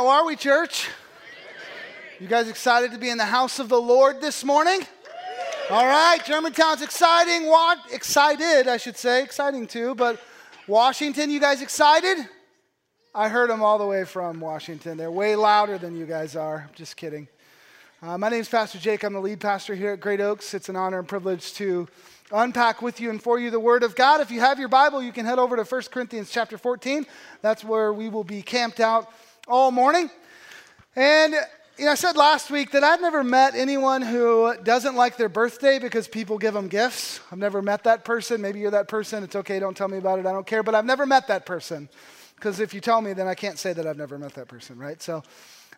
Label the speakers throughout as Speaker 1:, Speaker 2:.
Speaker 1: How are we, church? You guys excited to be in the house of the Lord this morning? All right, Germantown's exciting. What excited, I should say, exciting too. But Washington, you guys excited? I heard them all the way from Washington. They're way louder than you guys are. I'm Just kidding. Uh, my name is Pastor Jake. I'm the lead pastor here at Great Oaks. It's an honor and privilege to unpack with you and for you the Word of God. If you have your Bible, you can head over to 1 Corinthians chapter 14. That's where we will be camped out all morning. And you know, I said last week that I've never met anyone who doesn't like their birthday because people give them gifts. I've never met that person. Maybe you're that person. It's okay. Don't tell me about it. I don't care. But I've never met that person. Because if you tell me, then I can't say that I've never met that person, right? So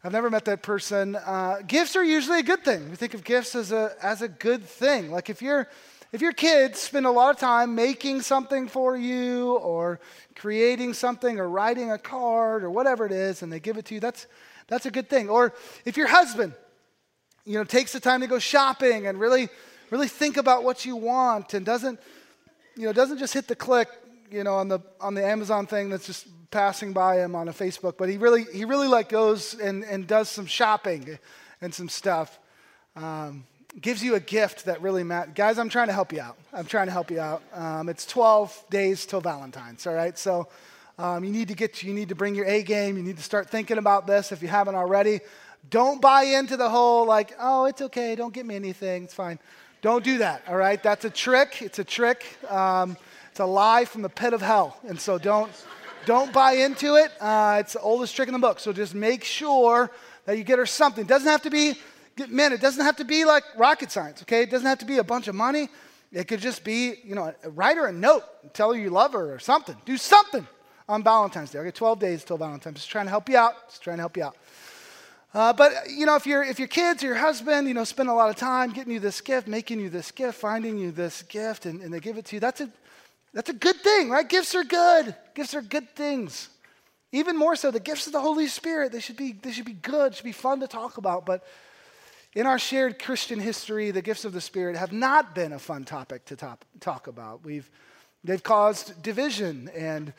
Speaker 1: I've never met that person. Uh, gifts are usually a good thing. We think of gifts as a, as a good thing. Like if you're if your kids spend a lot of time making something for you or creating something or writing a card or whatever it is and they give it to you, that's, that's a good thing. Or if your husband, you know, takes the time to go shopping and really, really think about what you want and doesn't, you know, doesn't just hit the click, you know, on the, on the Amazon thing that's just passing by him on a Facebook, but he really, he really like goes and, and does some shopping and some stuff. Um, gives you a gift that really matters. Guys, I'm trying to help you out. I'm trying to help you out. Um, it's 12 days till Valentine's, all right? So um, you need to get, you need to bring your A game. You need to start thinking about this if you haven't already. Don't buy into the whole like, oh, it's okay. Don't get me anything. It's fine. Don't do that, all right? That's a trick. It's a trick. Um, it's a lie from the pit of hell. And so don't, don't buy into it. Uh, it's the oldest trick in the book. So just make sure that you get her something. It doesn't have to be man, it doesn't have to be like rocket science, okay? It doesn't have to be a bunch of money. It could just be, you know, write her a note, tell her you love her or something. Do something on Valentine's Day. Okay, 12 days till Valentine's. Just trying to help you out. Just trying to help you out. Uh, but you know, if your if your kids or your husband, you know, spend a lot of time getting you this gift, making you this gift, finding you this gift, and, and they give it to you, that's a that's a good thing, right? Gifts are good. Gifts are good things. Even more so, the gifts of the Holy Spirit, they should be they should be good, should be fun to talk about, but in our shared Christian history, the gifts of the Spirit have not been a fun topic to top, talk about. We've, they've caused division, and,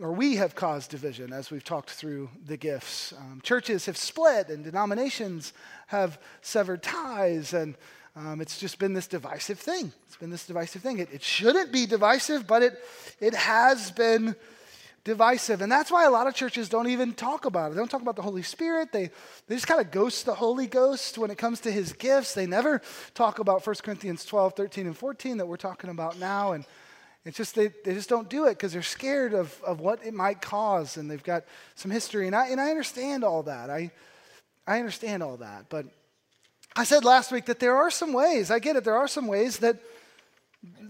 Speaker 1: or we have caused division as we've talked through the gifts. Um, churches have split, and denominations have severed ties, and um, it's just been this divisive thing. It's been this divisive thing. It, it shouldn't be divisive, but it, it has been divisive. And that's why a lot of churches don't even talk about it. They don't talk about the Holy Spirit. They, they just kind of ghost the Holy Ghost when it comes to his gifts. They never talk about 1 Corinthians 12, 13, and 14 that we're talking about now. And it's just they, they just don't do it because they're scared of, of what it might cause. And they've got some history. And I, and I understand all that. I, I understand all that. But I said last week that there are some ways, I get it, there are some ways that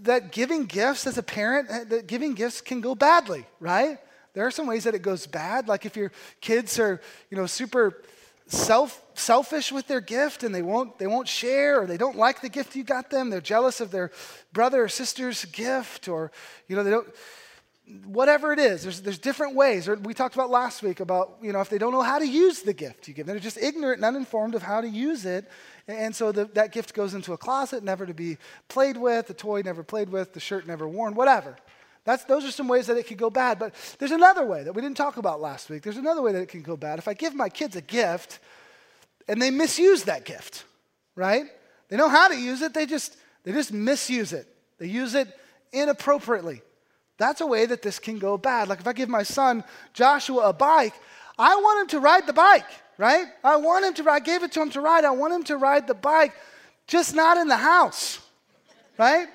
Speaker 1: that giving gifts as a parent, that giving gifts can go badly, right? There are some ways that it goes bad. Like if your kids are, you know, super self selfish with their gift and they won't they won't share or they don't like the gift you got them. They're jealous of their brother or sister's gift or you know they don't whatever it is, there's, there's different ways. We talked about last week about, you know, if they don't know how to use the gift you give, them they're just ignorant and uninformed of how to use it. And so the, that gift goes into a closet, never to be played with, the toy never played with, the shirt never worn, whatever. That's, those are some ways that it could go bad. But there's another way that we didn't talk about last week. There's another way that it can go bad. If I give my kids a gift and they misuse that gift, right? They know how to use it, they just, they just misuse it. They use it inappropriately. That's a way that this can go bad. Like if I give my son Joshua a bike, I want him to ride the bike, right? I want him to, ride, I gave it to him to ride. I want him to ride the bike, just not in the house, right?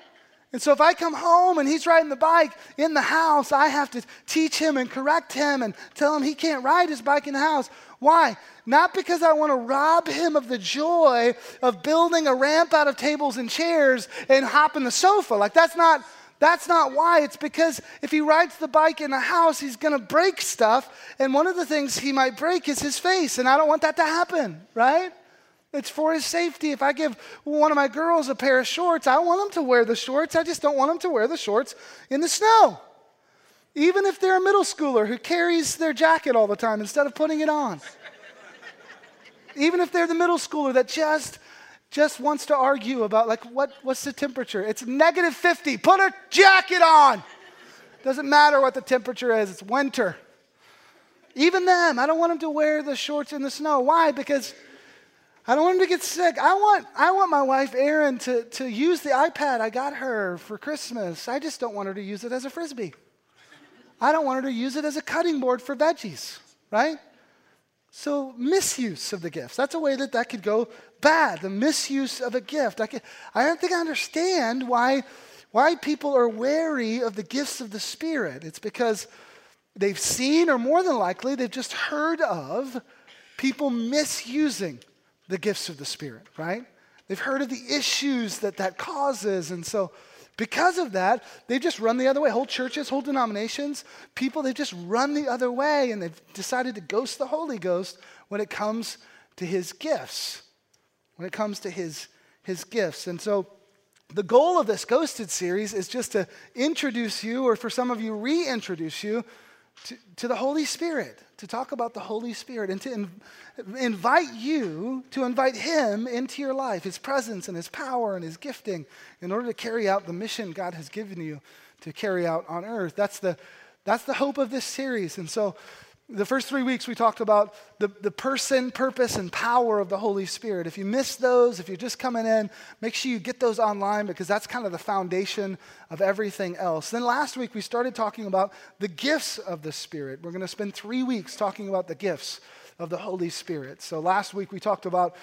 Speaker 1: And so if I come home and he's riding the bike in the house, I have to teach him and correct him and tell him he can't ride his bike in the house. Why? Not because I want to rob him of the joy of building a ramp out of tables and chairs and hopping the sofa. Like that's not that's not why. It's because if he rides the bike in the house, he's going to break stuff. And one of the things he might break is his face. And I don't want that to happen, right? It's for his safety. If I give one of my girls a pair of shorts, I want them to wear the shorts. I just don't want them to wear the shorts in the snow. Even if they're a middle schooler who carries their jacket all the time instead of putting it on. Even if they're the middle schooler that just just wants to argue about like what, what's the temperature? It's negative 50. Put a jacket on. Doesn't matter what the temperature is, it's winter. Even them, I don't want them to wear the shorts in the snow. Why? Because I don't want him to get sick. I want, I want my wife, Erin, to, to use the iPad I got her for Christmas. I just don't want her to use it as a frisbee. I don't want her to use it as a cutting board for veggies, right? So, misuse of the gifts. That's a way that that could go bad, the misuse of a gift. I, can, I don't think I understand why, why people are wary of the gifts of the Spirit. It's because they've seen, or more than likely, they've just heard of people misusing the gifts of the Spirit, right? They've heard of the issues that that causes. And so, because of that, they've just run the other way. Whole churches, whole denominations, people, they've just run the other way and they've decided to ghost the Holy Ghost when it comes to his gifts. When it comes to his, his gifts. And so, the goal of this Ghosted series is just to introduce you, or for some of you, reintroduce you to, to the Holy Spirit, to talk about the Holy Spirit, and to in, invite you to invite Him into your life, His presence and His power and His gifting, in order to carry out the mission God has given you to carry out on earth. That's the, that's the hope of this series. And so, the first three weeks, we talked about the, the person, purpose, and power of the Holy Spirit. If you missed those, if you're just coming in, make sure you get those online because that's kind of the foundation of everything else. Then last week, we started talking about the gifts of the Spirit. We're going to spend three weeks talking about the gifts of the Holy Spirit. So last week, we talked about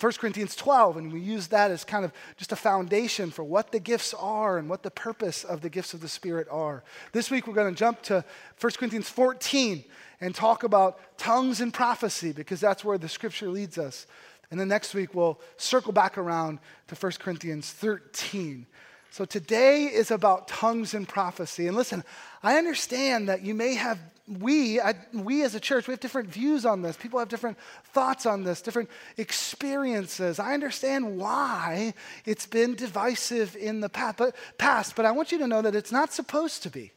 Speaker 1: 1 Corinthians 12, and we use that as kind of just a foundation for what the gifts are and what the purpose of the gifts of the Spirit are. This week, we're going to jump to 1 Corinthians 14 and talk about tongues and prophecy because that's where the scripture leads us. And then next week, we'll circle back around to 1 Corinthians 13. So today is about tongues and prophecy. And listen, I understand that you may have we, I, we as a church, we have different views on this. People have different thoughts on this, different experiences. I understand why it's been divisive in the past but, past, but I want you to know that it's not supposed to be.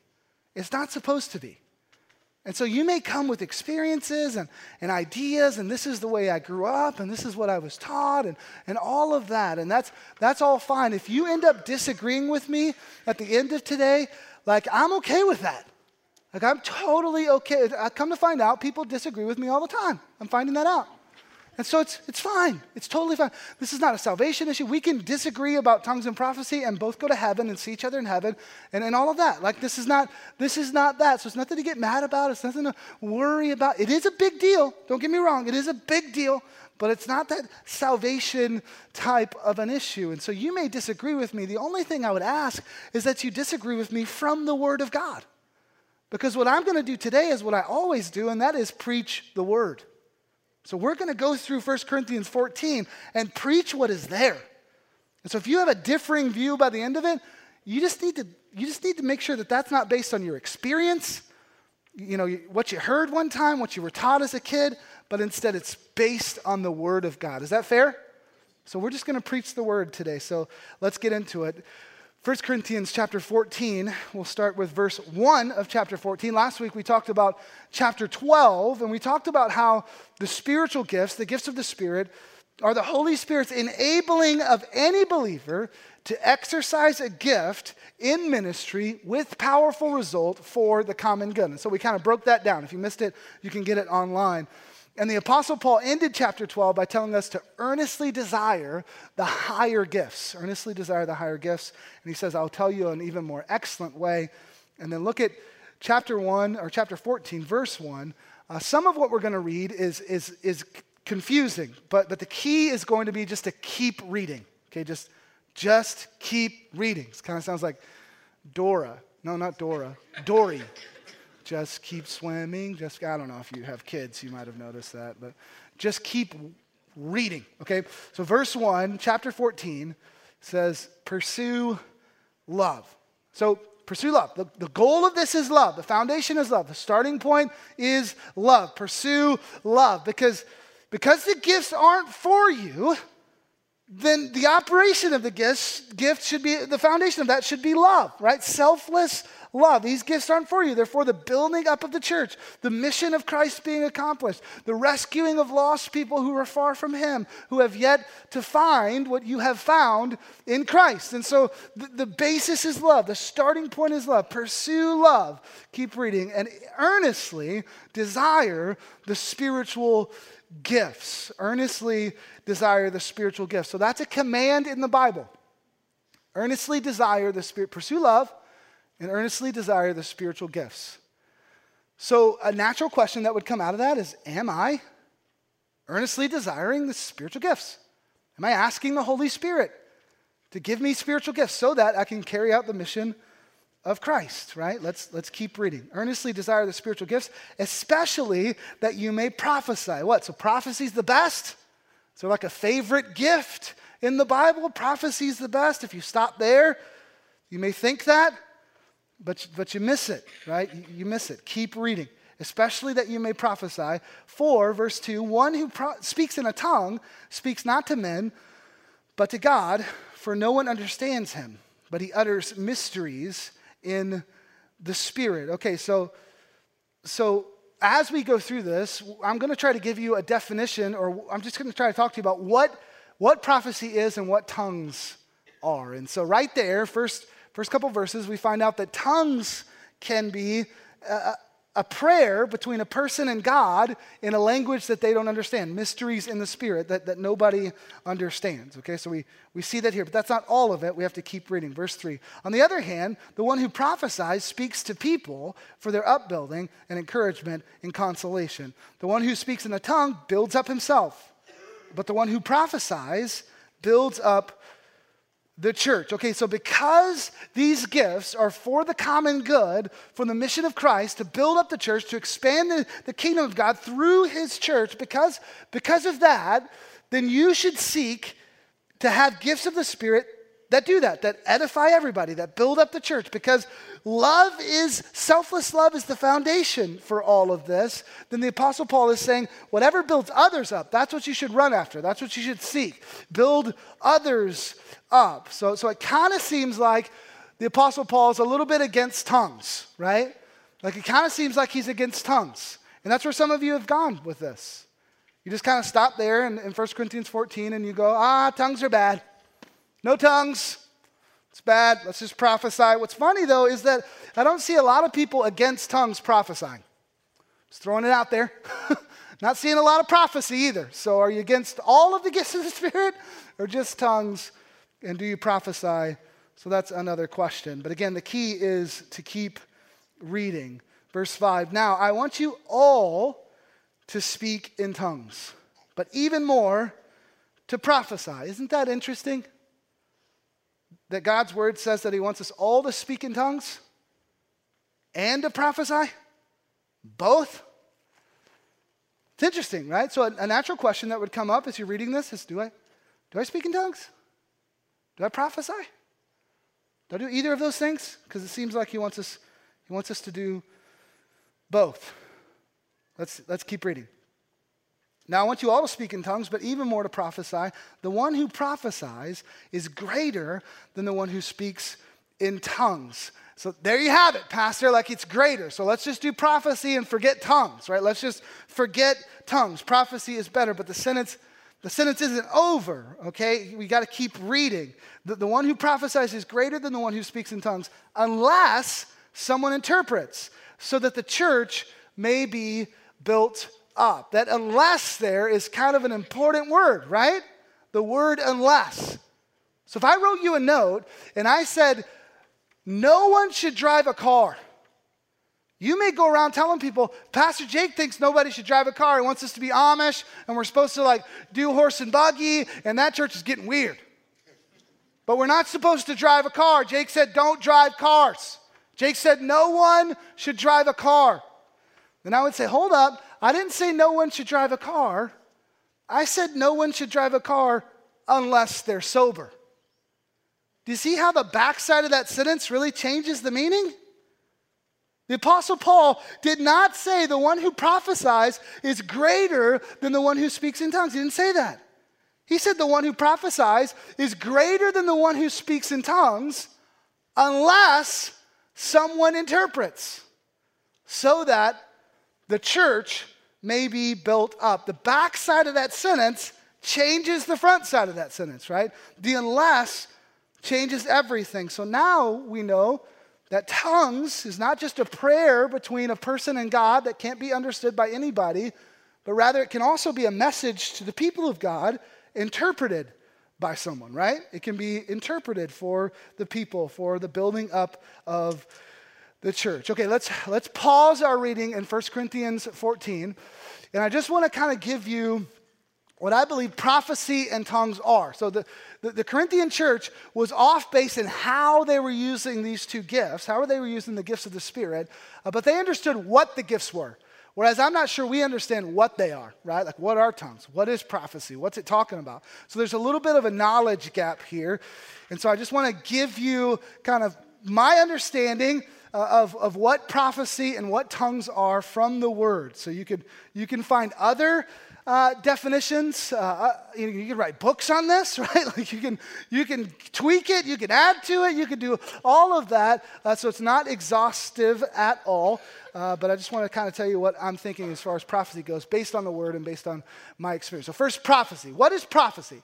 Speaker 1: It's not supposed to be. And so you may come with experiences and, and ideas, and this is the way I grew up, and this is what I was taught, and, and all of that. And that's, that's all fine. If you end up disagreeing with me at the end of today, like, I'm okay with that. Like, I'm totally okay. I come to find out people disagree with me all the time. I'm finding that out. And so it's, it's fine. It's totally fine. This is not a salvation issue. We can disagree about tongues and prophecy and both go to heaven and see each other in heaven and, and all of that. Like this is not this is not that. So it's nothing to get mad about. It's nothing to worry about. It is a big deal. Don't get me wrong. It is a big deal, but it's not that salvation type of an issue. And so you may disagree with me. The only thing I would ask is that you disagree with me from the Word of God. Because what I'm going to do today is what I always do, and that is preach the word. So we're going to go through 1 Corinthians 14 and preach what is there. And so if you have a differing view by the end of it, you just need to you just need to make sure that that's not based on your experience, you know, what you heard one time, what you were taught as a kid, but instead it's based on the word of God. Is that fair? So we're just going to preach the word today. So let's get into it. 1 Corinthians chapter 14, we'll start with verse 1 of chapter 14. Last week we talked about chapter 12, and we talked about how the spiritual gifts, the gifts of the Spirit, are the Holy Spirit's enabling of any believer to exercise a gift in ministry with powerful result for the common good. And so we kind of broke that down. If you missed it, you can get it online. And the Apostle Paul ended chapter 12 by telling us to earnestly desire the higher gifts. Earnestly desire the higher gifts. And he says, I'll tell you an even more excellent way. And then look at chapter 1 or chapter 14, verse 1. Uh, some of what we're going to read is, is, is confusing, but, but the key is going to be just to keep reading. Okay, just, just keep reading. It kind of sounds like Dora. No, not Dora. Dory just keep swimming. Just, I don't know if you have kids, you might have noticed that, but just keep reading, okay? So, verse 1, chapter 14 says, Pursue love. So, pursue love. The, the goal of this is love. The foundation is love. The starting point is love. Pursue love because, because the gifts aren't for you then the operation of the gifts, gift should be the foundation of that should be love, right? Selfless love. These gifts aren't for you, they're for the building up of the church, the mission of Christ being accomplished, the rescuing of lost people who are far from Him, who have yet to find what you have found in Christ. And so the, the basis is love, the starting point is love. Pursue love. Keep reading and earnestly desire the spiritual gifts. Earnestly desire the spiritual gifts. So that's a command in the Bible. Earnestly desire the spirit, pursue love, and earnestly desire the spiritual gifts. So, a natural question that would come out of that is Am I earnestly desiring the spiritual gifts? Am I asking the Holy Spirit to give me spiritual gifts so that I can carry out the mission of Christ, right? Let's, let's keep reading. Earnestly desire the spiritual gifts, especially that you may prophesy. What? So prophecy's the best? So, like a favorite gift in the Bible? Prophecy's the best. If you stop there, you may think that, but, but you miss it, right? You, you miss it. Keep reading. Especially that you may prophesy. For, verse 2, one who pro- speaks in a tongue speaks not to men, but to God, for no one understands him, but he utters mysteries in the Spirit. Okay, so, so as we go through this, I'm going to try to give you a definition, or I'm just going to try to talk to you about what, what prophecy is and what tongues are. And so, right there, first, first couple verses, we find out that tongues can be uh, a prayer between a person and God in a language that they don't understand, mysteries in the spirit that, that nobody understands. Okay, so we, we see that here, but that's not all of it. We have to keep reading. Verse 3. On the other hand, the one who prophesies speaks to people for their upbuilding and encouragement and consolation. The one who speaks in a tongue builds up himself, but the one who prophesies builds up the church. Okay, so because these gifts are for the common good, for the mission of Christ, to build up the church, to expand the, the kingdom of God through his church, because, because of that, then you should seek to have gifts of the Spirit that do that, that edify everybody, that build up the church, because love is, selfless love is the foundation for all of this. Then the Apostle Paul is saying, whatever builds others up, that's what you should run after, that's what you should seek. Build others up. So, so it kind of seems like the Apostle Paul is a little bit against tongues, right? Like it kind of seems like he's against tongues. And that's where some of you have gone with this. You just kind of stop there in, in 1 Corinthians 14 and you go, ah, tongues are bad. No tongues. It's bad. Let's just prophesy. What's funny, though, is that I don't see a lot of people against tongues prophesying. Just throwing it out there. Not seeing a lot of prophecy either. So, are you against all of the gifts of the Spirit or just tongues? And do you prophesy? So, that's another question. But again, the key is to keep reading. Verse 5 Now, I want you all to speak in tongues, but even more to prophesy. Isn't that interesting? That God's word says that He wants us all to speak in tongues and to prophesy? Both? It's interesting, right? So, a, natural question that would come up as you're reading this is do I, do I speak in tongues? Do I prophesy? Do I do either of those things? Because it seems like He wants us, he wants us to do both. Let's, let's keep reading. Now, I want you all to speak in tongues, but even more to prophesy. The one who prophesies is greater than the one who speaks in tongues. So there you have it, Pastor. Like it's greater. So let's just do prophecy and forget tongues, right? Let's just forget tongues. Prophecy is better, but the sentence, the sentence isn't over, okay? We got to keep reading. The, the one who prophesies is greater than the one who speaks in tongues, unless someone interprets, so that the church may be built up. That unless there is kind of an important word, right? The word unless. So if I wrote you a note and I said, no one should drive a car, you may go around telling people, Pastor Jake thinks nobody should drive a car. He wants us to be Amish and we're supposed to like do horse and buggy, and that church is getting weird. But we're not supposed to drive a car. Jake said, don't drive cars. Jake said, no one should drive a car. Then I would say, hold up, I didn't say no one should drive a car. I said no one should drive a car unless they're sober. Do you see how the backside of that sentence really changes the meaning? The Apostle Paul did not say the one who prophesies is greater than the one who speaks in tongues. He didn't say that. He said the one who prophesies is greater than the one who speaks in tongues unless someone interprets so that the church may be built up. The back side of that sentence changes the front side of that sentence, right? The unless changes everything. So now we know that tongues is not just a prayer between a person and God that can't be understood by anybody, but rather it can also be a message to the people of God interpreted by someone, right? It can be interpreted for the people, for the building up of the church. Okay, let's let's pause our reading in 1 Corinthians 14. And I just want to kind of give you what I believe prophecy and tongues are. So the, the, the, Corinthian church was off base in how they were using these two gifts, how they were using the gifts of the Spirit, uh, but they understood what the gifts were. Whereas I'm not sure we understand what they are, right? Like, what are tongues? What is prophecy? What's it talking about? So there's a little bit of a knowledge gap here. And so I just want to give you kind of my understanding uh, of, of what prophecy and what tongues are from the word. So you, could, you can find other uh, definitions. Uh, uh you, you, can write books on this, right? Like you can, you can tweak it, you can add to it, you can do all of that. Uh, so it's not exhaustive at all. But I just want to kind of tell you what I'm thinking as far as prophecy goes, based on the word and based on my experience. So, first, prophecy. What is prophecy?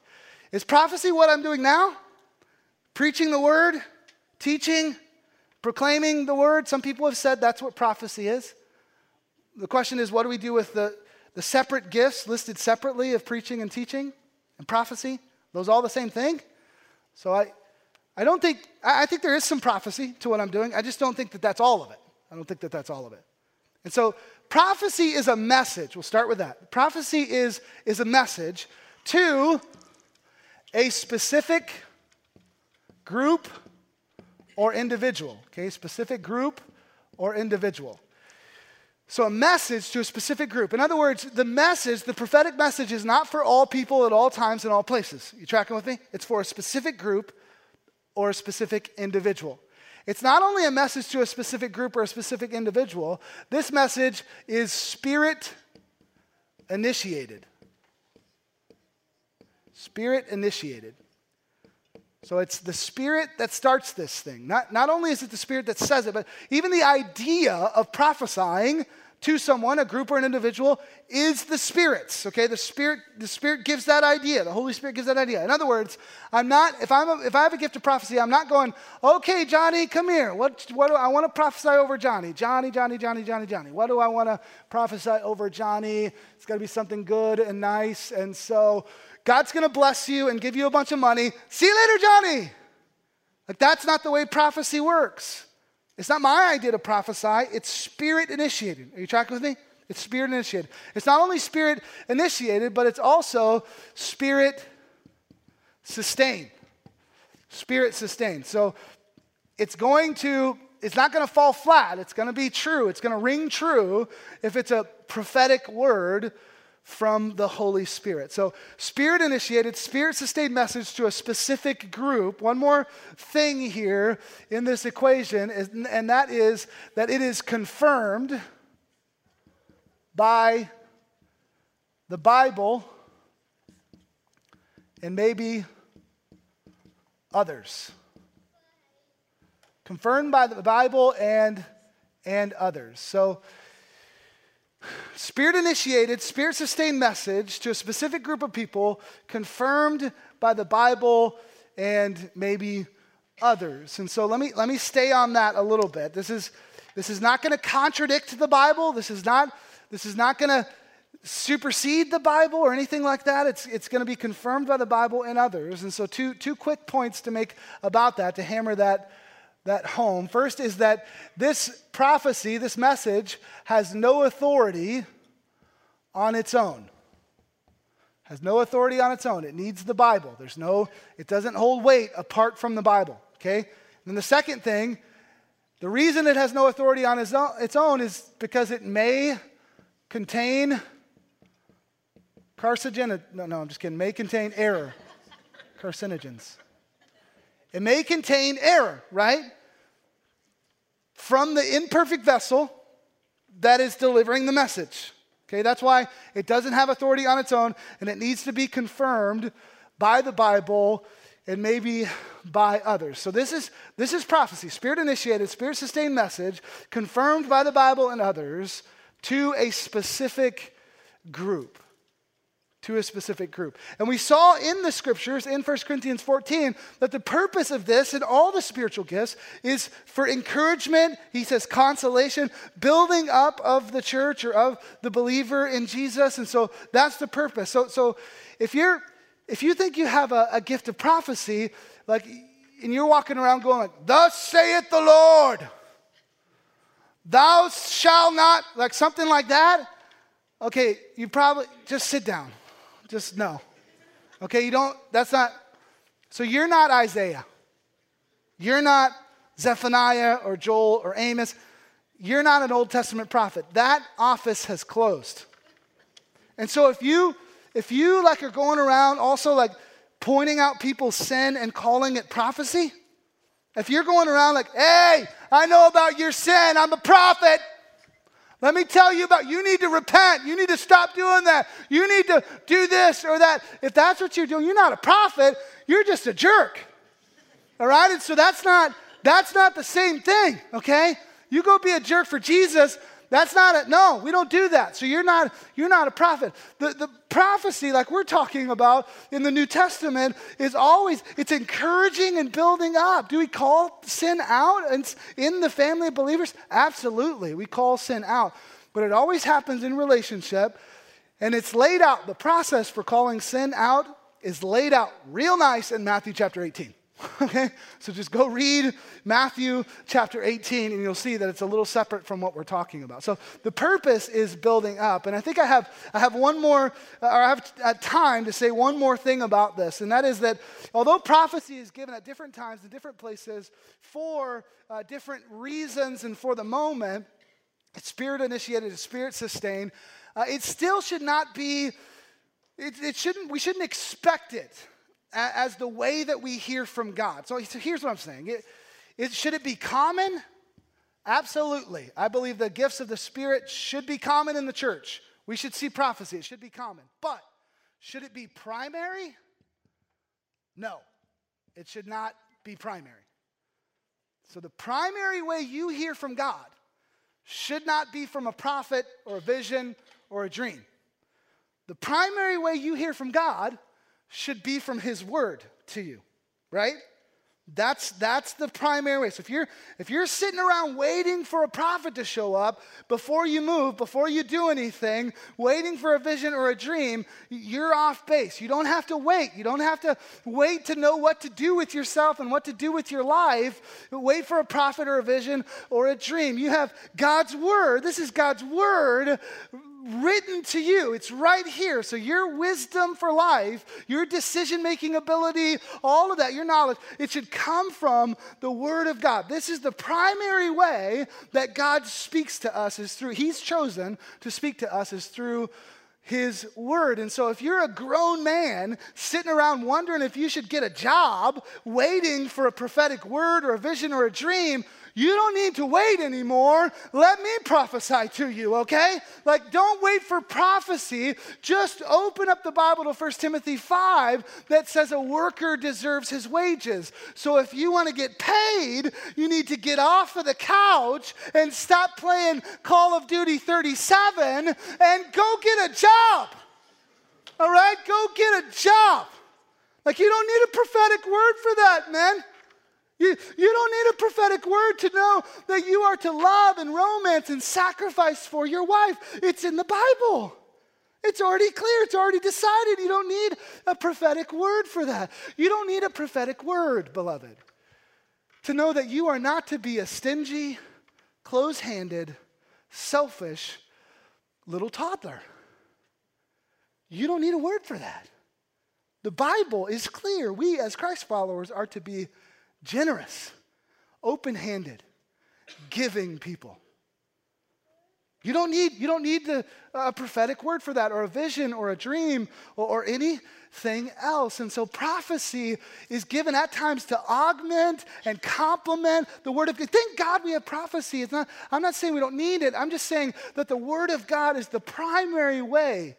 Speaker 1: Is prophecy what I'm doing now? Preaching the word, teaching, proclaiming the word. Some people have said that's what prophecy is. The question is, what do we do with the, the separate gifts listed separately of preaching and teaching and prophecy? Those all the same thing? So I, I don't think, I think there is some prophecy to what I'm doing. I just don't think that that's all of it. I don't think that that's all of it. And so prophecy is a message. We'll start with that. Prophecy is, is a message to a specific group or individual. Okay, specific group or individual. So, a message to a specific group. In other words, the message, the prophetic message, is not for all people at all times in all places. You tracking with me? It's for a specific group or a specific individual. It's not only a message to a specific group or a specific individual, this message is spirit initiated. Spirit initiated. So it's the Spirit that starts this thing. Not, not only is it the Spirit that says it, but even the idea of prophesying to someone, a group or an individual, is the Spirit's. Okay, the Spirit, the Spirit gives that idea. The Holy Spirit gives that idea. In other words, I'm not, if I'm a, if I have a gift of prophecy, I'm not going, okay, Johnny, come here. What, what do I want to prophesy over Johnny? Johnny, Johnny, Johnny, Johnny, Johnny. What do I want to prophesy over Johnny? It's got to be something good and nice. And so God's to bless you and give you a bunch of money. See you later, Johnny. Like, that's not the way prophecy works. It's not my idea to prophesy, it's spirit initiated. Are you tracking with me? It's spirit initiated. It's not only spirit initiated, but it's also spirit sustained. Spirit sustained. So it's going to, it's not going to fall flat. It's going to be true. It's going to ring true if it's a prophetic word from the Holy Spirit. So, spirit initiated, spirit sustained message to a specific group. One more thing here in this equation, is, and that is that it is confirmed by the Bible and maybe others. Confirmed by the Bible and, and others. So, Spirit initiated, spirit sustained message to a specific group of people, confirmed by the Bible and maybe others. And so let me, let me stay on that a little bit. This is, this is not going to contradict the Bible. This is not, this is not going to supersede the Bible or anything like that. It's, it's going to be confirmed by the Bible and others. And so, two, two quick points to make about that to hammer that that home. First is that this prophecy, this message, has no authority on its own. Has no authority on its own. It needs the Bible. There's no, it doesn't hold weight apart from the Bible. Okay? And then the second thing, the reason it has no authority on its own, is because it may contain carcinogen. No, no, I'm just kidding. May contain error. Carcinogens. It may contain error, right? From the imperfect vessel that is delivering the message. Okay, that's why it doesn't have authority on its own and it needs to be confirmed by the Bible and maybe by others. So this is this is prophecy, spirit initiated, spirit sustained message confirmed by the Bible and others to a specific group. To a specific group. And we saw in the scriptures in 1 Corinthians 14 that the purpose of this and all the spiritual gifts is for encouragement, he says consolation, building up of the church or of the believer in Jesus. And so that's the purpose. So, so if you're if you think you have a, a gift of prophecy, like, and you're walking around going like, "Thus saith the Lord," "Thou shalt not," like something like that. Okay, you probably just sit down. Just no. Okay, you don't. That's not. So you're not Isaiah. You're not Zephaniah or Joel or Amos. You're not an Old Testament prophet. That office has closed. And so if you if you like are going around also like pointing out people's sin and calling it prophecy, if you're going around like, hey, I know about your sin, I'm a prophet. Let me tell you about you need to repent. You need to stop doing that. You need to do this or that. If that's what you're doing, you're not a prophet, you're just a jerk. All right? And so that's not that's not the same thing, okay? You go be a jerk for Jesus, that's not it. No, we don't do that. So you're not, you're not a prophet. The, the prophecy, like we're talking about in the New Testament, is always, it's encouraging and building up. Do we call sin out and in the family of believers? Absolutely. We call sin out. But it always happens in relationship. And it's laid out, the process for calling sin out is laid out real nice in Matthew chapter 18. Okay? So just go read Matthew chapter 18 and you'll see that it's a little separate from what we're talking about. So the purpose is building up. And I think I have, I have one more, or I have uh, time to say one more thing about this. And that is that although prophecy is given at different times in different places for uh, different reasons and for the moment, it's spirit initiated, it's spirit sustained, uh, it still should not be, it, it shouldn't, we shouldn't expect it as the way that we hear from God. So, here's what I'm saying it, it, should it be common? Absolutely. I believe the gifts of the Spirit should be common in the church. We should see prophecy, it should be common. But should it be primary? No, it should not be primary. So, the primary way you hear from God should not be from a prophet or a vision or a dream. The primary way you hear from God should be from his word to you, right? That's, that's the primary way. So if you're, if you're sitting around waiting for a prophet to show up before you move, before you do anything, waiting for a vision or a dream, you're off base. You don't have to wait. You don't have to wait to know what to do with yourself and what to do with your life. Wait for a prophet or a vision or a dream. You have God's word. This is God's word written to you. It's right here. So, your wisdom for life, your decision making ability, all of that, your knowledge, it should come from the Word of God. This is the primary way that God speaks to us, is through, He's chosen to speak to us, is through his word. And so, if you're a grown man sitting around wondering if you should get a job, waiting for a prophetic word or a vision or a dream, you don't need to wait anymore. Let me prophesy to you, okay? Like, don't wait for prophecy. Just open up the Bible to 1 Timothy 5 that says a worker deserves his wages. So, if you want to get paid, you need to get off of the couch and stop playing Call of Duty 37 and go get a job. All right? Go get a job. Like, you don't need a prophetic word for that, man. You, you don't need a prophetic word to know that you are to love and romance and sacrifice for your wife. It's in the Bible. It's already clear, it's already decided. You don't need a prophetic word for that. You don't need a prophetic word, beloved, to know that you are not to be a stingy, close handed, selfish little toddler. You don't need a word for that. The Bible is clear. We, as Christ followers, are to be generous, open handed, giving people. You don't need, you don't need the, a prophetic word for that, or a vision, or a dream, or, or anything else. And so prophecy is given at times to augment and complement the word of God. Thank God we have prophecy. It's not, I'm not saying we don't need it. I'm just saying that the word of God is the primary way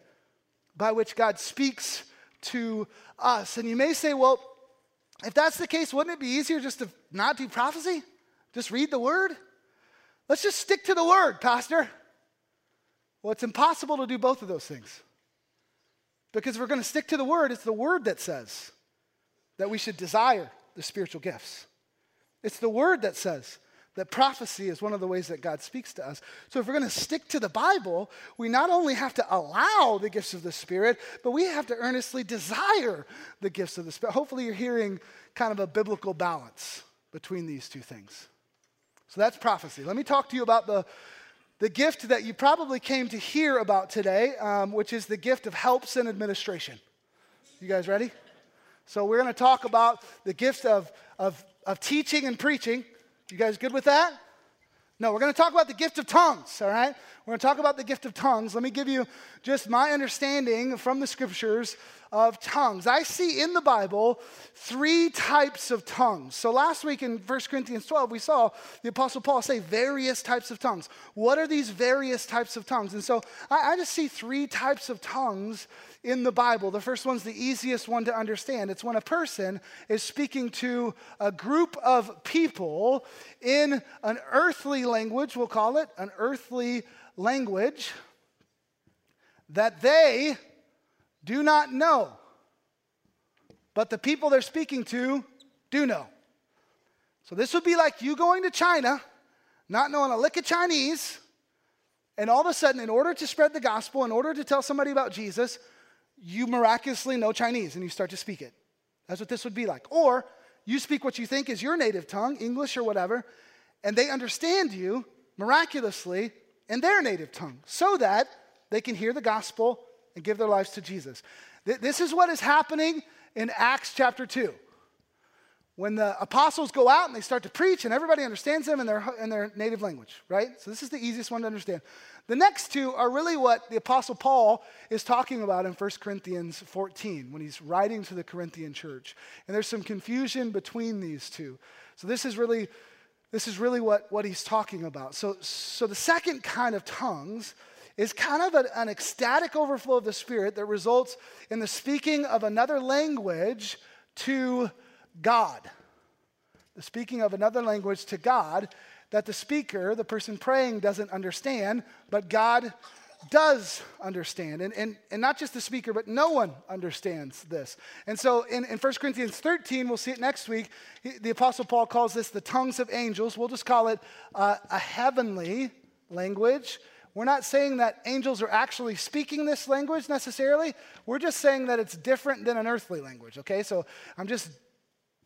Speaker 1: by which God speaks to us. And you may say, well, if that's the case, wouldn't it be easier just to not do prophecy? Just read the word? Let's just stick to the word, Pastor. Well, it's impossible to do both of those things. Because we're going to stick to the word, it's the word that says that we should desire the spiritual gifts. It's the word that says that prophecy is one of the ways that God speaks to us. So if we're going to stick to the Bible, we not only have to allow the gifts of the Spirit, but we have to earnestly desire the gifts of the Spirit. Hopefully, you're hearing kind of a biblical balance between these two things. So that's prophecy. Let me talk to you about the, the gift that you probably came to hear about today, um, which is the gift of helps and administration. You guys ready? So we're going to talk about the gift of, of, of teaching and preaching. You guys good with that? No, we're going to talk about the gift of tongues, all right? We're going to talk about the gift of tongues. Let me give you just my understanding from the scriptures of tongues. I see in the Bible three types of tongues. So last week in 1 Corinthians 12, we saw the Apostle Paul say various types of tongues. What are these various types of tongues? And so I, I just see three types of tongues in the Bible. The first one's the easiest one to understand. It's when a person is speaking to a group of people in an earthly language, we'll call it an earthly language, that they do not know, but the people they're speaking to do know. So this would be like you going to China, not knowing a lick of Chinese, and all of a sudden, in order to spread the gospel, in order to tell somebody about Jesus, you miraculously know Chinese and you start to speak it. That's what this would be like. Or you speak what you think is your native tongue, English or whatever, and they understand you miraculously in their native tongue so that they can hear the gospel and give their lives to Jesus. This is what is happening in Acts chapter 2 when the apostles go out and they start to preach and everybody understands them in their, in their native language, right? So this is the easiest one to understand. The next two are really what the apostle Paul is talking about in 1 Corinthians 14 when he's writing to the Corinthian church. And there's some confusion between these two. So this is really, this is really what, what he's talking about. So, so the second kind of tongues is kind of an, an ecstatic overflow of the Spirit that results in the speaking of another language to God. The speaking of another language to God that the speaker, the person praying, doesn't understand, but God does understand. And, and, and not just the speaker, but no one understands this. And so in, in 1 Corinthians 13, we'll see it next week, he, the Apostle Paul calls this the tongues of angels. We'll just call it uh, a heavenly language. We're not saying that angels are actually speaking this language necessarily. We're just saying that it's different than an earthly language, okay? So I'm just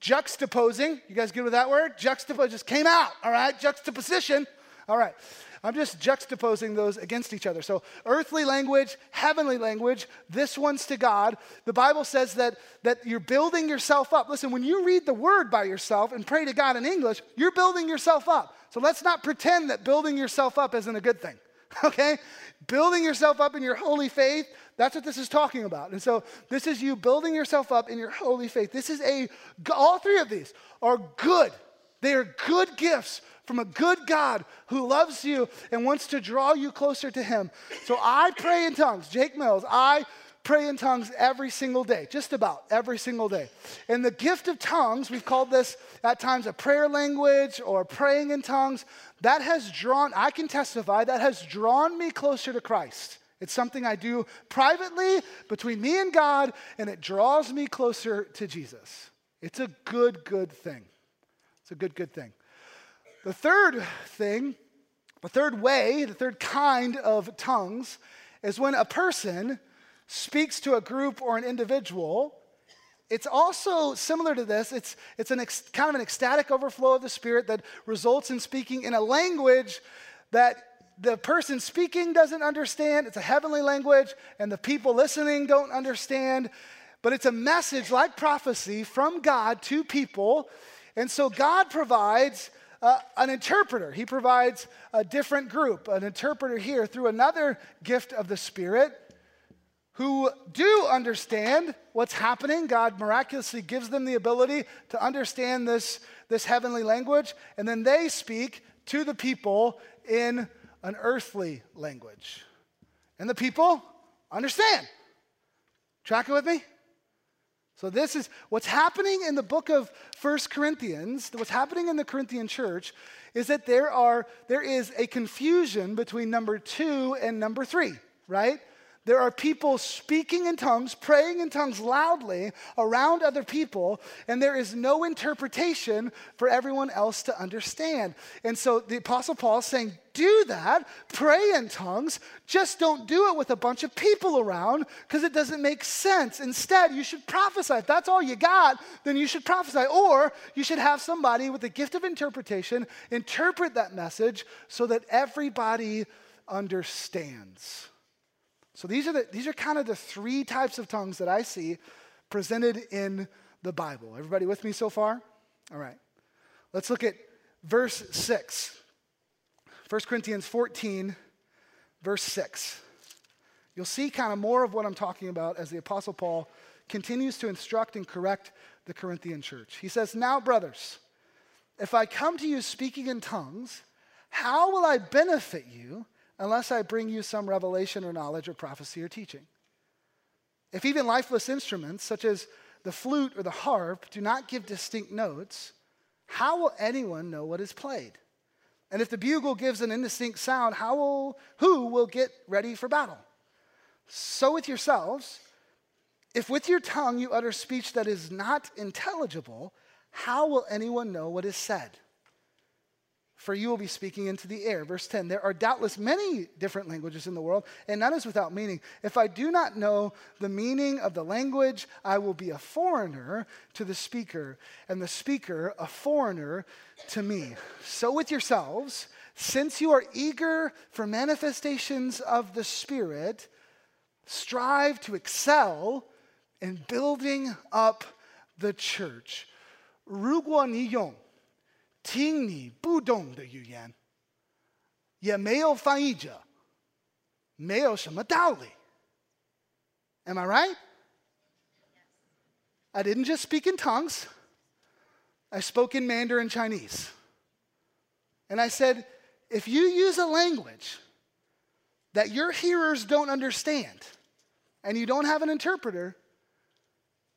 Speaker 1: juxtaposing. You guys good with that word? Juxtapose just came out, all right? Juxtaposition. All right. I'm just juxtaposing those against each other. So, earthly language, heavenly language, this one's to God. The Bible says that, that you're building yourself up. Listen, when you read the word by yourself and pray to God in English, you're building yourself up. So, let's not pretend that building yourself up isn't a good thing, okay? Building yourself up in your holy faith, that's what this is talking about. And so this is you building yourself up in your holy faith. This is a, all three of these are good. They are good gifts from a good God who loves you and wants to draw you closer to Him. So I pray in tongues. Jake Mills, I pray in tongues every single day, just about every single day. And the gift of tongues, we've called this at times a prayer language or praying in tongues, that has drawn, I can testify, that has drawn me closer to Christ. It's something I do privately between me and God, and it draws me closer to Jesus. It's a good, good thing. It's a good, good thing. The third thing, the third way, the third kind of tongues is when a person speaks to a group or an individual. It's also similar to this. It's, it's an ex, kind of an ecstatic overflow of the Spirit that results in speaking in a language that the person speaking doesn't understand. It's a heavenly language, and the people listening don't understand. But it's a message like prophecy from God to people. And so God provides uh, an interpreter. He provides a different group, an interpreter here through another gift of the Spirit who do understand what's happening. God miraculously gives them the ability to understand this, this heavenly language, and then they speak to the people in an earthly language. And the people understand. Tracking with me? So, this is what's happening in the book of First Corinthians, what's happening in the Corinthian church is that there, are, there is a confusion between number two and number three, right? There are people speaking in tongues, praying in tongues loudly around other people, and there is no interpretation for everyone else to understand. And so the Apostle Paul is saying, do that, pray in tongues, just don't do it with a bunch of people around because it doesn't make sense. Instead, you should prophesy. If that's all you got, then you should prophesy. Or you should have somebody with the gift of interpretation interpret that message so that everybody understands. So these are, the, these are kind of the three types of tongues that I see presented in the Bible. Everybody with me so far? All right. Let's look at verse 6. 1 Corinthians 14, verse 6. You'll see kind of more of what I'm talking about as the Apostle Paul continues to instruct and correct the Corinthian church. He says, Now, brothers, if I come to you speaking in tongues, how will I benefit you unless I bring you some revelation or knowledge or prophecy or teaching. If even lifeless instruments, such as the flute or the harp, do not give distinct notes, how will anyone know what is played? And if the bugle gives an indistinct sound, how will, who will get ready for battle? So with yourselves, if with your tongue you utter speech that is not intelligible, how will anyone know what is said? for you will be speaking into the air. Verse 10 There are doubtless many different languages in the world, and none is without meaning. If I do not know the meaning of the language, I will be a foreigner to the speaker, and the speaker a foreigner to me. So with yourselves, since you are eager for manifestations of the Spirit, strive to excel in building up the church. 如果你用 听你不懂的语言，也没有翻译者，没有什么道理。Am I right? I didn't just speak in tongues, I spoke in Mandarin Chinese. And I said, if you use a language that your hearers don't understand and you don't have an interpreter,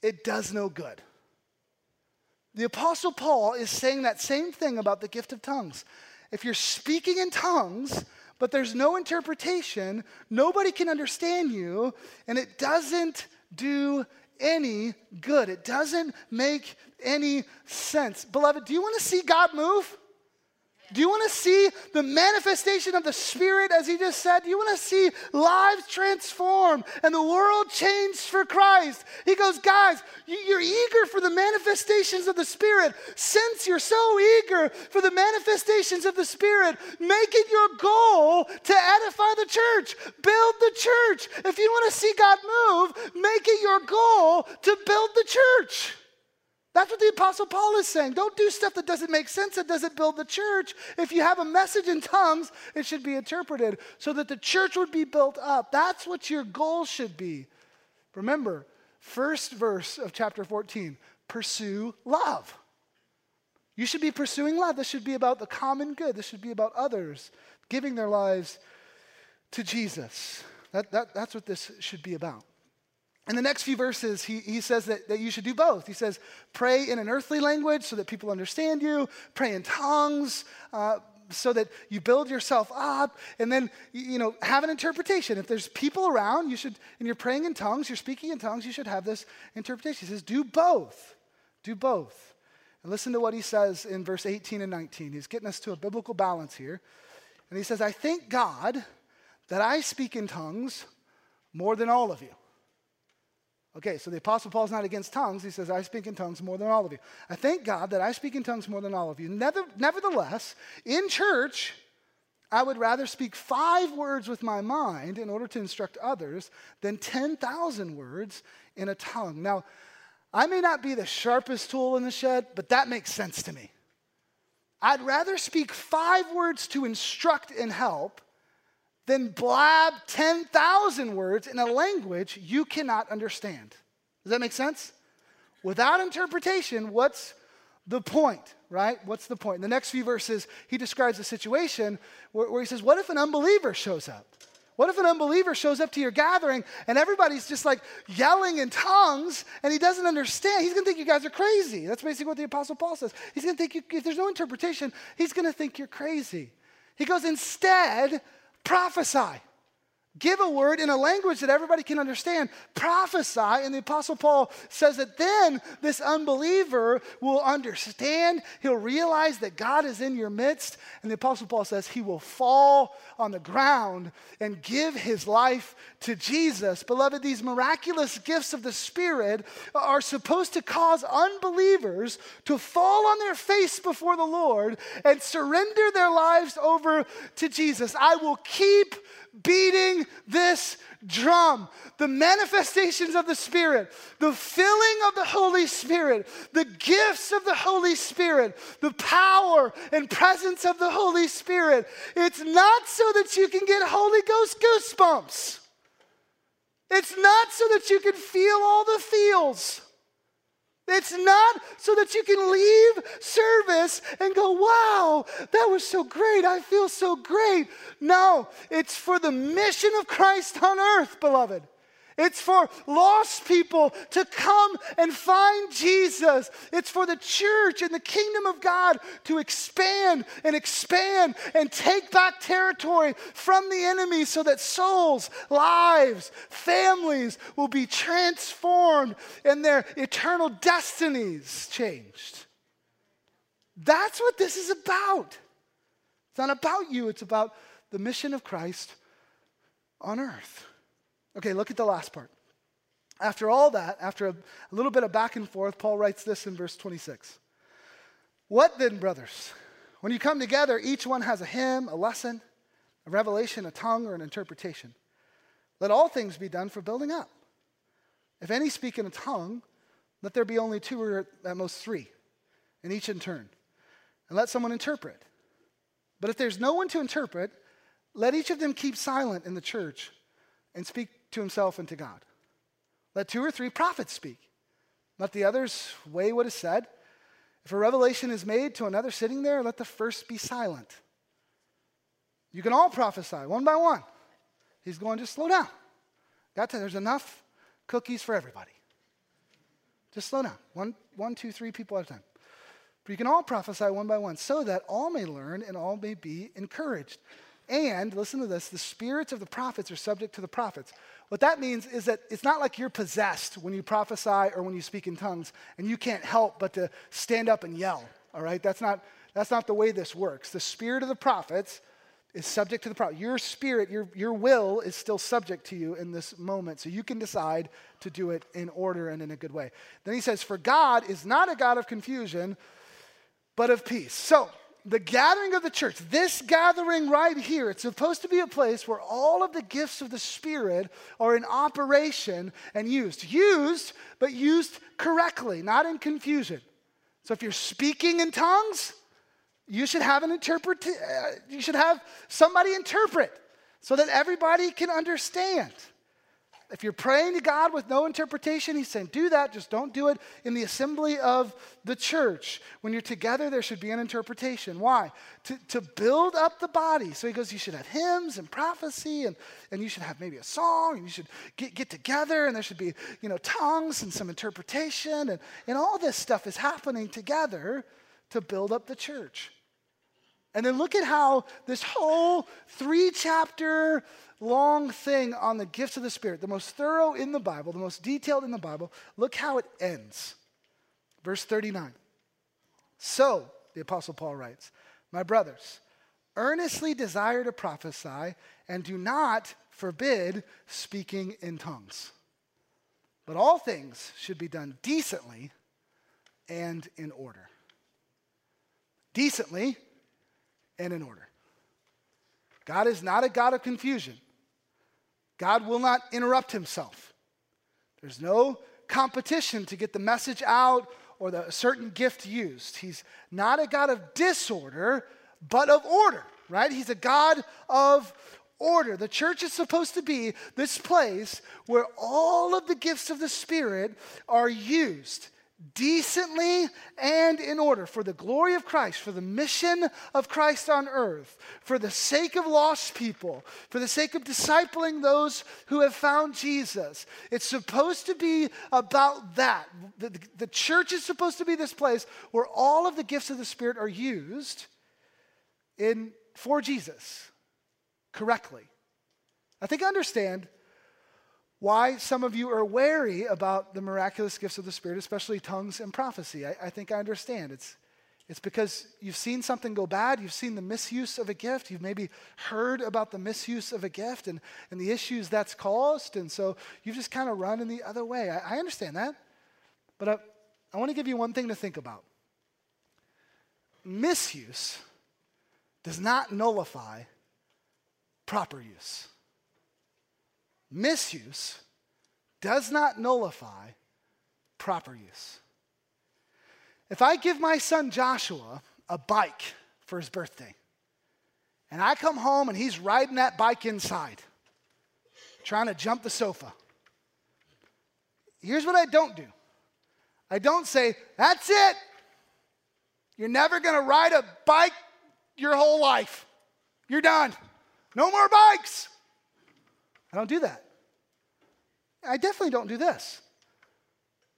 Speaker 1: it does no good. The Apostle Paul is saying that same thing about the gift of tongues. If you're speaking in tongues, but there's no interpretation, nobody can understand you, and it doesn't do any good. It doesn't make any sense. Beloved, do you want to see God move? Do you want to see the manifestation of the Spirit, as he just said? Do you want to see lives transformed and the world changed for Christ? He goes, Guys, you're eager for the manifestations of the Spirit. Since you're so eager for the manifestations of the Spirit, make it your goal to edify the church, build the church. If you want to see God move, make it your goal to build the church. That's what the Apostle Paul is saying. Don't do stuff that doesn't make sense, that doesn't build the church. If you have a message in tongues, it should be interpreted so that the church would be built up. That's what your goal should be. Remember, first verse of chapter 14 pursue love. You should be pursuing love. This should be about the common good, this should be about others giving their lives to Jesus. That, that, that's what this should be about. In the next few verses, he, he says that, that you should do both. He says, pray in an earthly language so that people understand you, pray in tongues uh, so that you build yourself up, and then, you know, have an interpretation. If there's people around, you should, and you're praying in tongues, you're speaking in tongues, you should have this interpretation. He says, do both. Do both. And listen to what he says in verse 18 and 19. He's getting us to a biblical balance here. And he says, I thank God that I speak in tongues more than all of you. Okay, so the Apostle Paul's not against tongues. He says, I speak in tongues more than all of you. I thank God that I speak in tongues more than all of you. Nevertheless, in church, I would rather speak five words with my mind in order to instruct others than 10,000 words in a tongue. Now, I may not be the sharpest tool in the shed, but that makes sense to me. I'd rather speak five words to instruct and help than blab 10,000 words in a language you cannot understand. Does that make sense? Without interpretation, what's the point, right? What's the point? In the next few verses, he describes a situation where, where he says, What if an unbeliever shows up? What if an unbeliever shows up to your gathering and everybody's just like yelling in tongues and he doesn't understand? He's going to think you guys are crazy. That's basically what the Apostle Paul says. He's going to think you, if there's no interpretation, he's going to think you're crazy. He goes, instead, prophesy. Give a word in a language that everybody can understand. Prophesy. And the Apostle Paul says that then this unbeliever will understand. He'll realize that God is in your midst. And the Apostle Paul says he will fall on the ground and give his life to Jesus. Beloved, these miraculous gifts of the Spirit are supposed to cause unbelievers to fall on their face before the Lord and surrender their lives over to Jesus. I will keep beating this drum. The manifestations of the Spirit, the filling of the Holy Spirit, the gifts of the Holy Spirit, the power and presence of the Holy Spirit. It's not so that you can get Holy Ghost goosebumps. It's not so that you can feel all the feels. It's not so that you can leave service and go, wow, that was so great. I feel so great. No, it's for the mission of Christ on earth, beloved. It's for lost people to come and find Jesus. It's for the church and the kingdom of God to expand and expand and take back territory from the enemy so that souls, lives, families will be transformed and their eternal destinies changed. That's what this is about. It's not about you, it's about the mission of Christ on earth. Okay, look at the last part. After all that, after a, a little bit of back and forth, Paul writes this in verse 26. What then, brothers? When you come together, each one has a hymn, a lesson, a revelation, a tongue, or an interpretation. Let all things be done for building up. If any speak in a tongue, let there be only two or at most three, and each in turn. And let someone interpret. But if there's no one to interpret, let each of them keep silent in the church and speak to himself and to God. Let two or three prophets speak. Let the others weigh what is said. If a revelation is made to another sitting there, let the first be silent. You can all prophesy one by one. He's going, just slow down. Got to, there's enough cookies for everybody. Just slow down. One, one, two, three people at a time. But you can all prophesy one by one so that all may learn and all may be encouraged. And listen to this the spirits of the prophets are subject to the prophets. What that means is that it's not like you're possessed when you prophesy or when you speak in tongues and you can't help but to stand up and yell. All right? That's not, that's not the way this works. The spirit of the prophets is subject to the prophet. Your spirit, your, your will is still subject to you in this moment. So you can decide to do it in order and in a good way. Then he says, For God is not a God of confusion, but of peace. So the gathering of the church, this gathering right here, it's supposed to be a place where all of the gifts of the Spirit are in operation and used. Used, but used correctly, not in confusion. So if you're speaking in tongues, you should have an interpret. Uh, you should have somebody interpret so that everybody can understand. If you're praying to God with no interpretation, he's saying, do that, just don't do it in the assembly of the church. When you're together, there should be an interpretation. Why? To, to build up the body. So he goes, you should have hymns and prophecy, and, and you should have maybe a song, and you should get, get together, and there should be, you know, tongues and some interpretation, and, and all this stuff is happening together to build up the church. And then look at how this whole three chapter long thing on the gifts of the Spirit, the most thorough in the Bible, the most detailed in the Bible, look how it ends. Verse 39. So, the Apostle Paul writes, My brothers, earnestly desire to prophesy and do not forbid speaking in tongues. But all things should be done decently and in order. Decently and in order. God is not a God of confusion. God will not interrupt himself. There's no competition to get the message out or the certain gift used. He's not a God of disorder, but of order, right? He's a God of order. The church is supposed to be this place where all of the gifts of the Spirit are used decently and in order for the glory of Christ, for the mission of Christ on earth, for the sake of lost people, for the sake of discipling those who have found Jesus. It's supposed to be about that. The, the, the church is supposed to be this place where all of the gifts of the Spirit are used in, for Jesus correctly. I think I understand why some of you are wary about the miraculous gifts of the Spirit, especially tongues and prophecy. I, I, think I understand. It's, it's because you've seen something go bad, you've seen the misuse of a gift, you've maybe heard about the misuse of a gift and, and the issues that's caused, and so you've just kind of run in the other way. I, I understand that. But I, I want to give you one thing to think about misuse does not nullify proper use. Misuse does not nullify proper use. If I give my son Joshua a bike for his birthday, and I come home and he's riding that bike inside, trying to jump the sofa, here's what I don't do I don't say, That's it. You're never going to ride a bike your whole life. You're done. No more bikes. I don't do that. I definitely don't do this.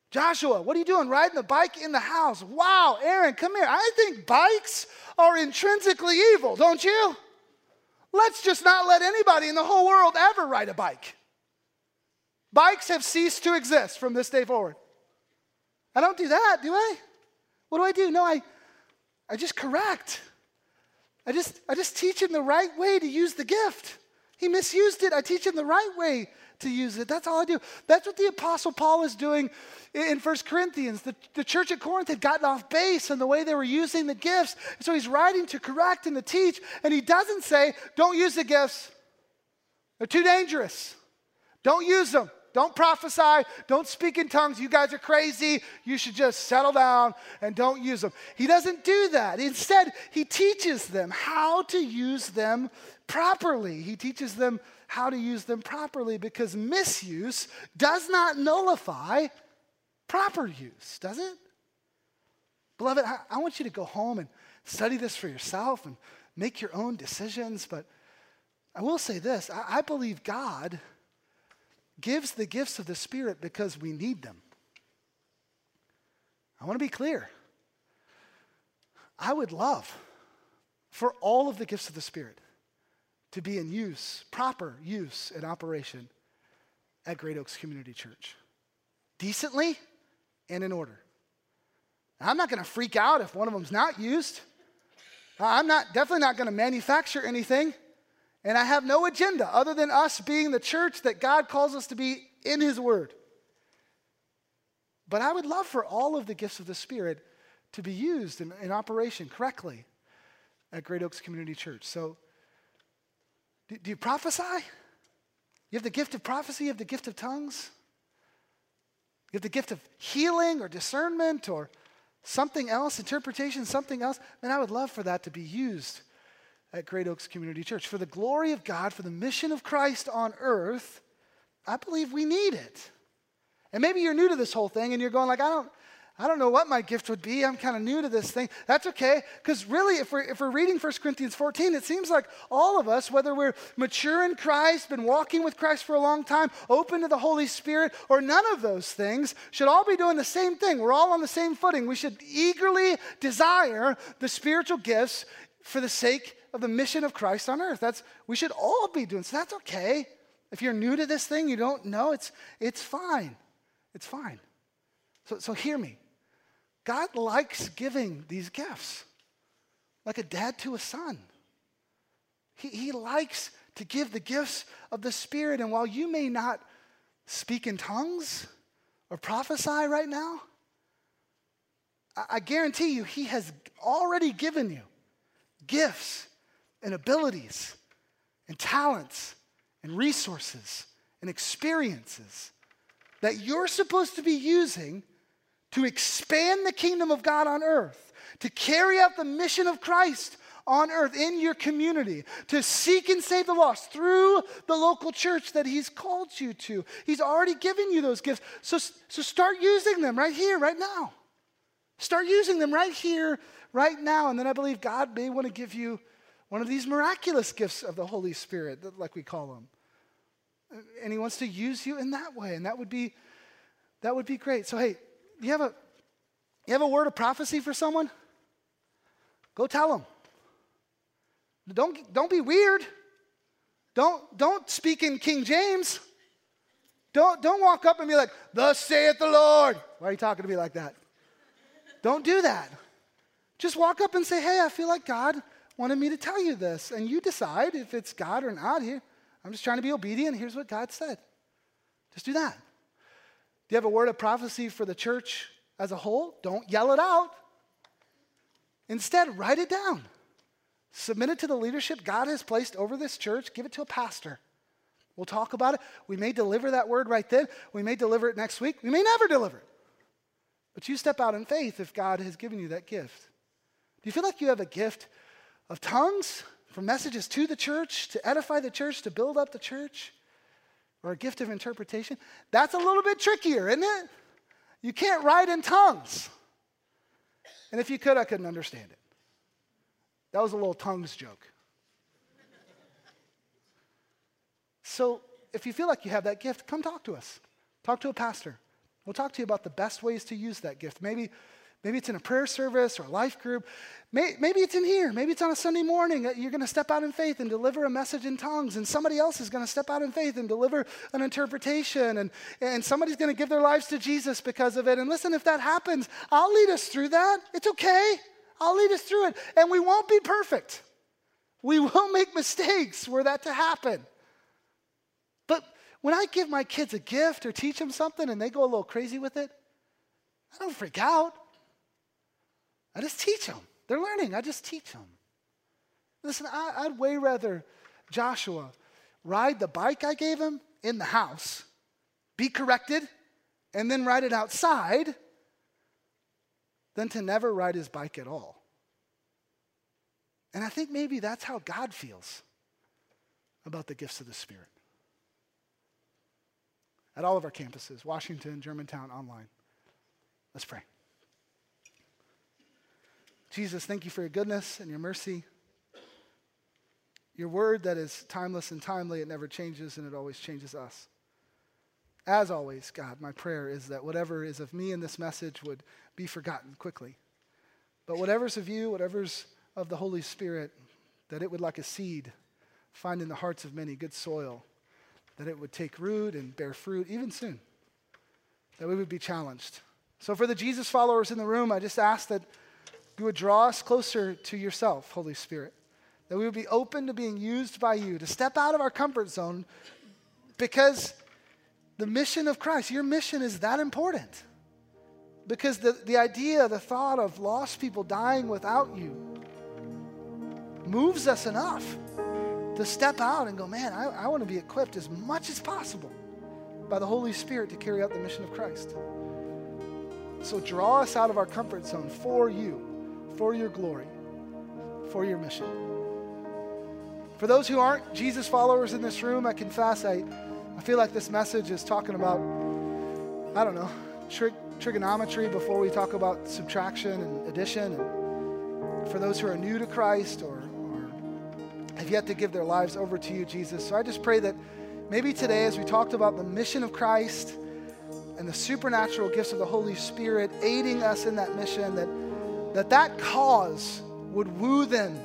Speaker 1: Joshua, what are you doing? Riding the bike in the house. Wow, Aaron, come here. I think bikes are intrinsically evil, don't you? Let's just not let anybody in the whole world ever ride a bike. Bikes have ceased to exist from this day forward. I don't do that, do I? What do I do? No, I, I just correct. I just, I just teach him the right way to use the gift. He misused it. I teach him the right way to use it. That's all I do. That's what the Apostle Paul is doing in 1 Corinthians. The, the church at Corinth had gotten off base in the way they were using the gifts. So he's writing to correct and to teach, and he doesn't say, don't use the gifts. They're too dangerous. Don't use them. Don't prophesy. Don't speak in tongues. You guys are crazy. You should just settle down and don't use them. He doesn't do that. Instead, he teaches them how to use them properly. He teaches them how to use them properly because misuse does not nullify proper use, does it? Beloved, I, I want you to go home and study this for yourself and make your own decisions. But I will say this I, I believe God gives the gifts of the Spirit because we need them. I want to be clear. I would love for all of the gifts of the Spirit to be in use, proper use and operation at Great Oaks Community Church. Decently and in order. I'm not going to freak out if one of them's not used. Uh, I'm not definitely not going to manufacture anything. And I have no agenda other than us being the church that God calls us to be in His Word. But I would love for all of the gifts of the Spirit to be used in, in operation correctly at Great Oaks Community Church. So do, do you prophesy? You have the gift of prophecy, you have the gift of tongues. You have the gift of healing or discernment or something else, interpretation, something else. And I would love for that to be used at Great Oaks Community Church. For the glory of God, for the mission of Christ on earth, I believe we need it. And maybe you're new to this whole thing and you're going like, I don't, I don't know what my gift would be. I'm kind of new to this thing. That's okay, because really, if we're, if we're reading 1 Corinthians 14, it seems like all of us, whether we're mature in Christ, been walking with Christ for a long time, open to the Holy Spirit, or none of those things, should all be doing the same thing. We're all on the same footing. We should eagerly desire the spiritual gifts for the sake of the mission of Christ on earth. That's, we should all be doing so. That's okay. If you're new to this thing, you don't know, it's, it's fine. It's fine. So, so hear me. God likes giving these gifts, like a dad to a son. He, he likes to give the gifts of the Spirit. And while you may not speak in tongues or prophesy right now, I, I guarantee you, He has already given you gifts and abilities and talents and resources and experiences that you're supposed to be using to expand the kingdom of God on earth, to carry out the mission of Christ on earth in your community, to seek and save the lost through the local church that He's called you to. He's already given you those gifts. So, so start using them right here, right now. Start using them right here, right now. And then I believe God may want to give you one of these miraculous gifts of the Holy Spirit, like we call them. And He wants to use you in that way. And that would be, that would be great. So, hey, you have a, you have a word of prophecy for someone? Go tell them. Don't, don't be weird. Don't, don't speak in King James. Don't, don't walk up and be like, Thus saith the Lord. Why are you talking to me like that? don't do that. Just walk up and say, Hey, I feel like God wanted me to tell you this. And you decide if it's God or not. Here, I'm just trying to be obedient. Here's what God said. Just do that. Do you have a word of prophecy for the church as a whole? Don't yell it out. Instead, write it down. Submit it to the leadership God has placed over this church. Give it to a pastor. We'll talk about it. We may deliver that word right then. We may deliver it next week. We may never deliver it. But you step out in faith if God has given you that gift. Do you feel like you have a gift of tongues for messages to the church, to edify the church, to build up the church? Or a gift of interpretation? That's a little bit trickier, isn't it? You can't write in tongues. And if you could, I couldn't understand it. That was a little tongues joke. So if you feel like you have that gift, come talk to us. Talk to a pastor. We'll talk to you about the best ways to use that gift. Maybe, maybe it's in a prayer service or a life group. Maybe it's in here. Maybe it's on a Sunday morning. Uh, you're going to step out in faith and deliver a message in tongues, and somebody else is going to step out in faith and deliver an interpretation, and, and somebody's going to give their lives to Jesus because of it. And listen, if that happens, I'll lead us through that. It's okay. I'll lead us through it. And we won't be perfect. We will make mistakes were that to happen. But when I give my kids a gift or teach them something and they go a little crazy with it, I don't freak out. I just teach them. They're learning. I just teach them. Listen, I, would way rather Joshua ride the bike I gave him in the house, be corrected, and then ride it outside than to never ride his bike at all. And I think maybe that's how God feels about the gifts of the Spirit. At all of our campuses, Washington, Germantown, online. Let's pray. Jesus, thank you for your goodness and your mercy. Your word that is timeless and timely, it never changes and it always changes us. As always, God, my prayer is that whatever is of me in this message would be forgotten quickly. But whatever's of you, whatever's of the Holy Spirit, that it would, like a seed, find in the hearts of many good soil, that it would take root and bear fruit even soon, that we would be challenged. So, for the Jesus followers in the room, I just ask that you would draw us closer to yourself, Holy Spirit, that we would be open to being used by you, to step out of our comfort zone because the mission of Christ, your mission is that important. Because the, the idea, the thought of lost people dying without you moves us enough to step out and go, man, I, I want to be equipped as much as possible by the Holy Spirit to carry out the mission of Christ. So draw us out of our comfort zone for you, for your glory, for your mission. For those who aren't Jesus followers in this room, I confess I I feel like this message is talking about, I don't know, trig- trigonometry before we talk about subtraction and addition. And for those who are new to Christ or, or have yet to give their lives over to you, Jesus. So I just pray that maybe today, as we talked about the mission of Christ and the supernatural gifts of the Holy Spirit aiding us in that mission, that that, that cause would woo them,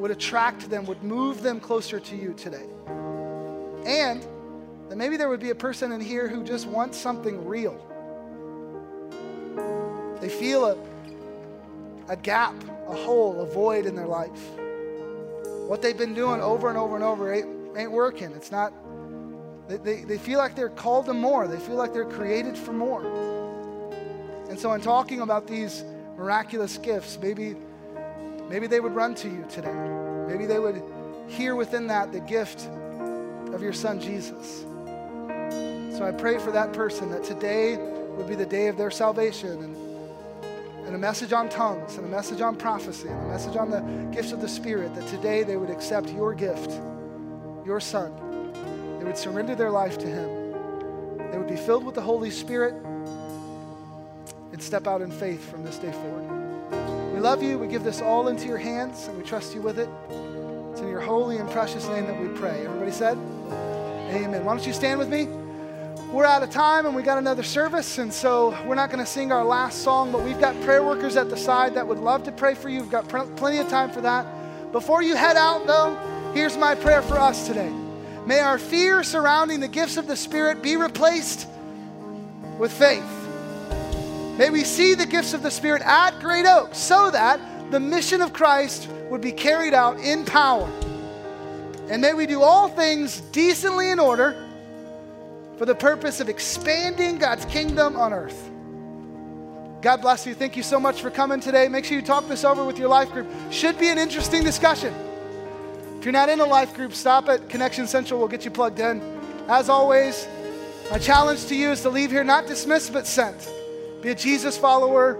Speaker 1: would attract them, would move them closer to you today. And that maybe there would be a person in here who just wants something real. They feel a, a gap, a hole, a void in their life. What they've been doing over and over and over ain't, ain't working. It's not, they, they, they feel like they're called to more. They feel like they're created for more. And so, in talking about these miraculous gifts, maybe, maybe they would run to you today. Maybe they would hear within that the gift of your son Jesus. So I pray for that person that today would be the day of their salvation and, and a message on tongues and a message on prophecy and a message on the gifts of the Spirit, that today they would accept your gift, your son. They would surrender their life to him. They would be filled with the Holy Spirit. And step out in faith from this day forward. We love you. We give this all into your hands and we trust you with it. It's in your holy and precious name that we pray. Everybody said, Amen. Why don't you stand with me? we're out of time and we got another service, and so we're not going to sing our last song, but we've got prayer workers at the side that would love to pray for you. We've got pr- plenty of time for that. Before you head out, though, here's my prayer for us today. May our fear surrounding the gifts of the Spirit be replaced with faith. May we see the gifts of the Spirit at Great Oak so that the mission of Christ would be carried out in power. And may we do all things decently in order for the purpose of expanding God's kingdom on earth. God bless you. Thank you so much for coming today. Make sure you talk this over with your life group. Should be an interesting discussion. If you're not in a life group, stop at Connection Central. We'll get you plugged in. As always, my challenge to you is to leave here not dismissed but sent. Be a Jesus follower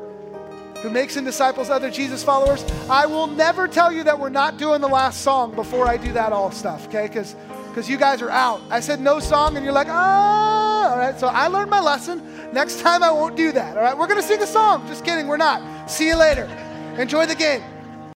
Speaker 1: who makes and disciples other Jesus followers. I will never tell you that we're not doing the last song before I do that all stuff, okay? Because because you guys are out. I said no song, and you're like, ah. All right, so I learned my lesson. Next time I won't do that. All right, we're to sing a song. Just kidding, we're not. See you later. Enjoy the game.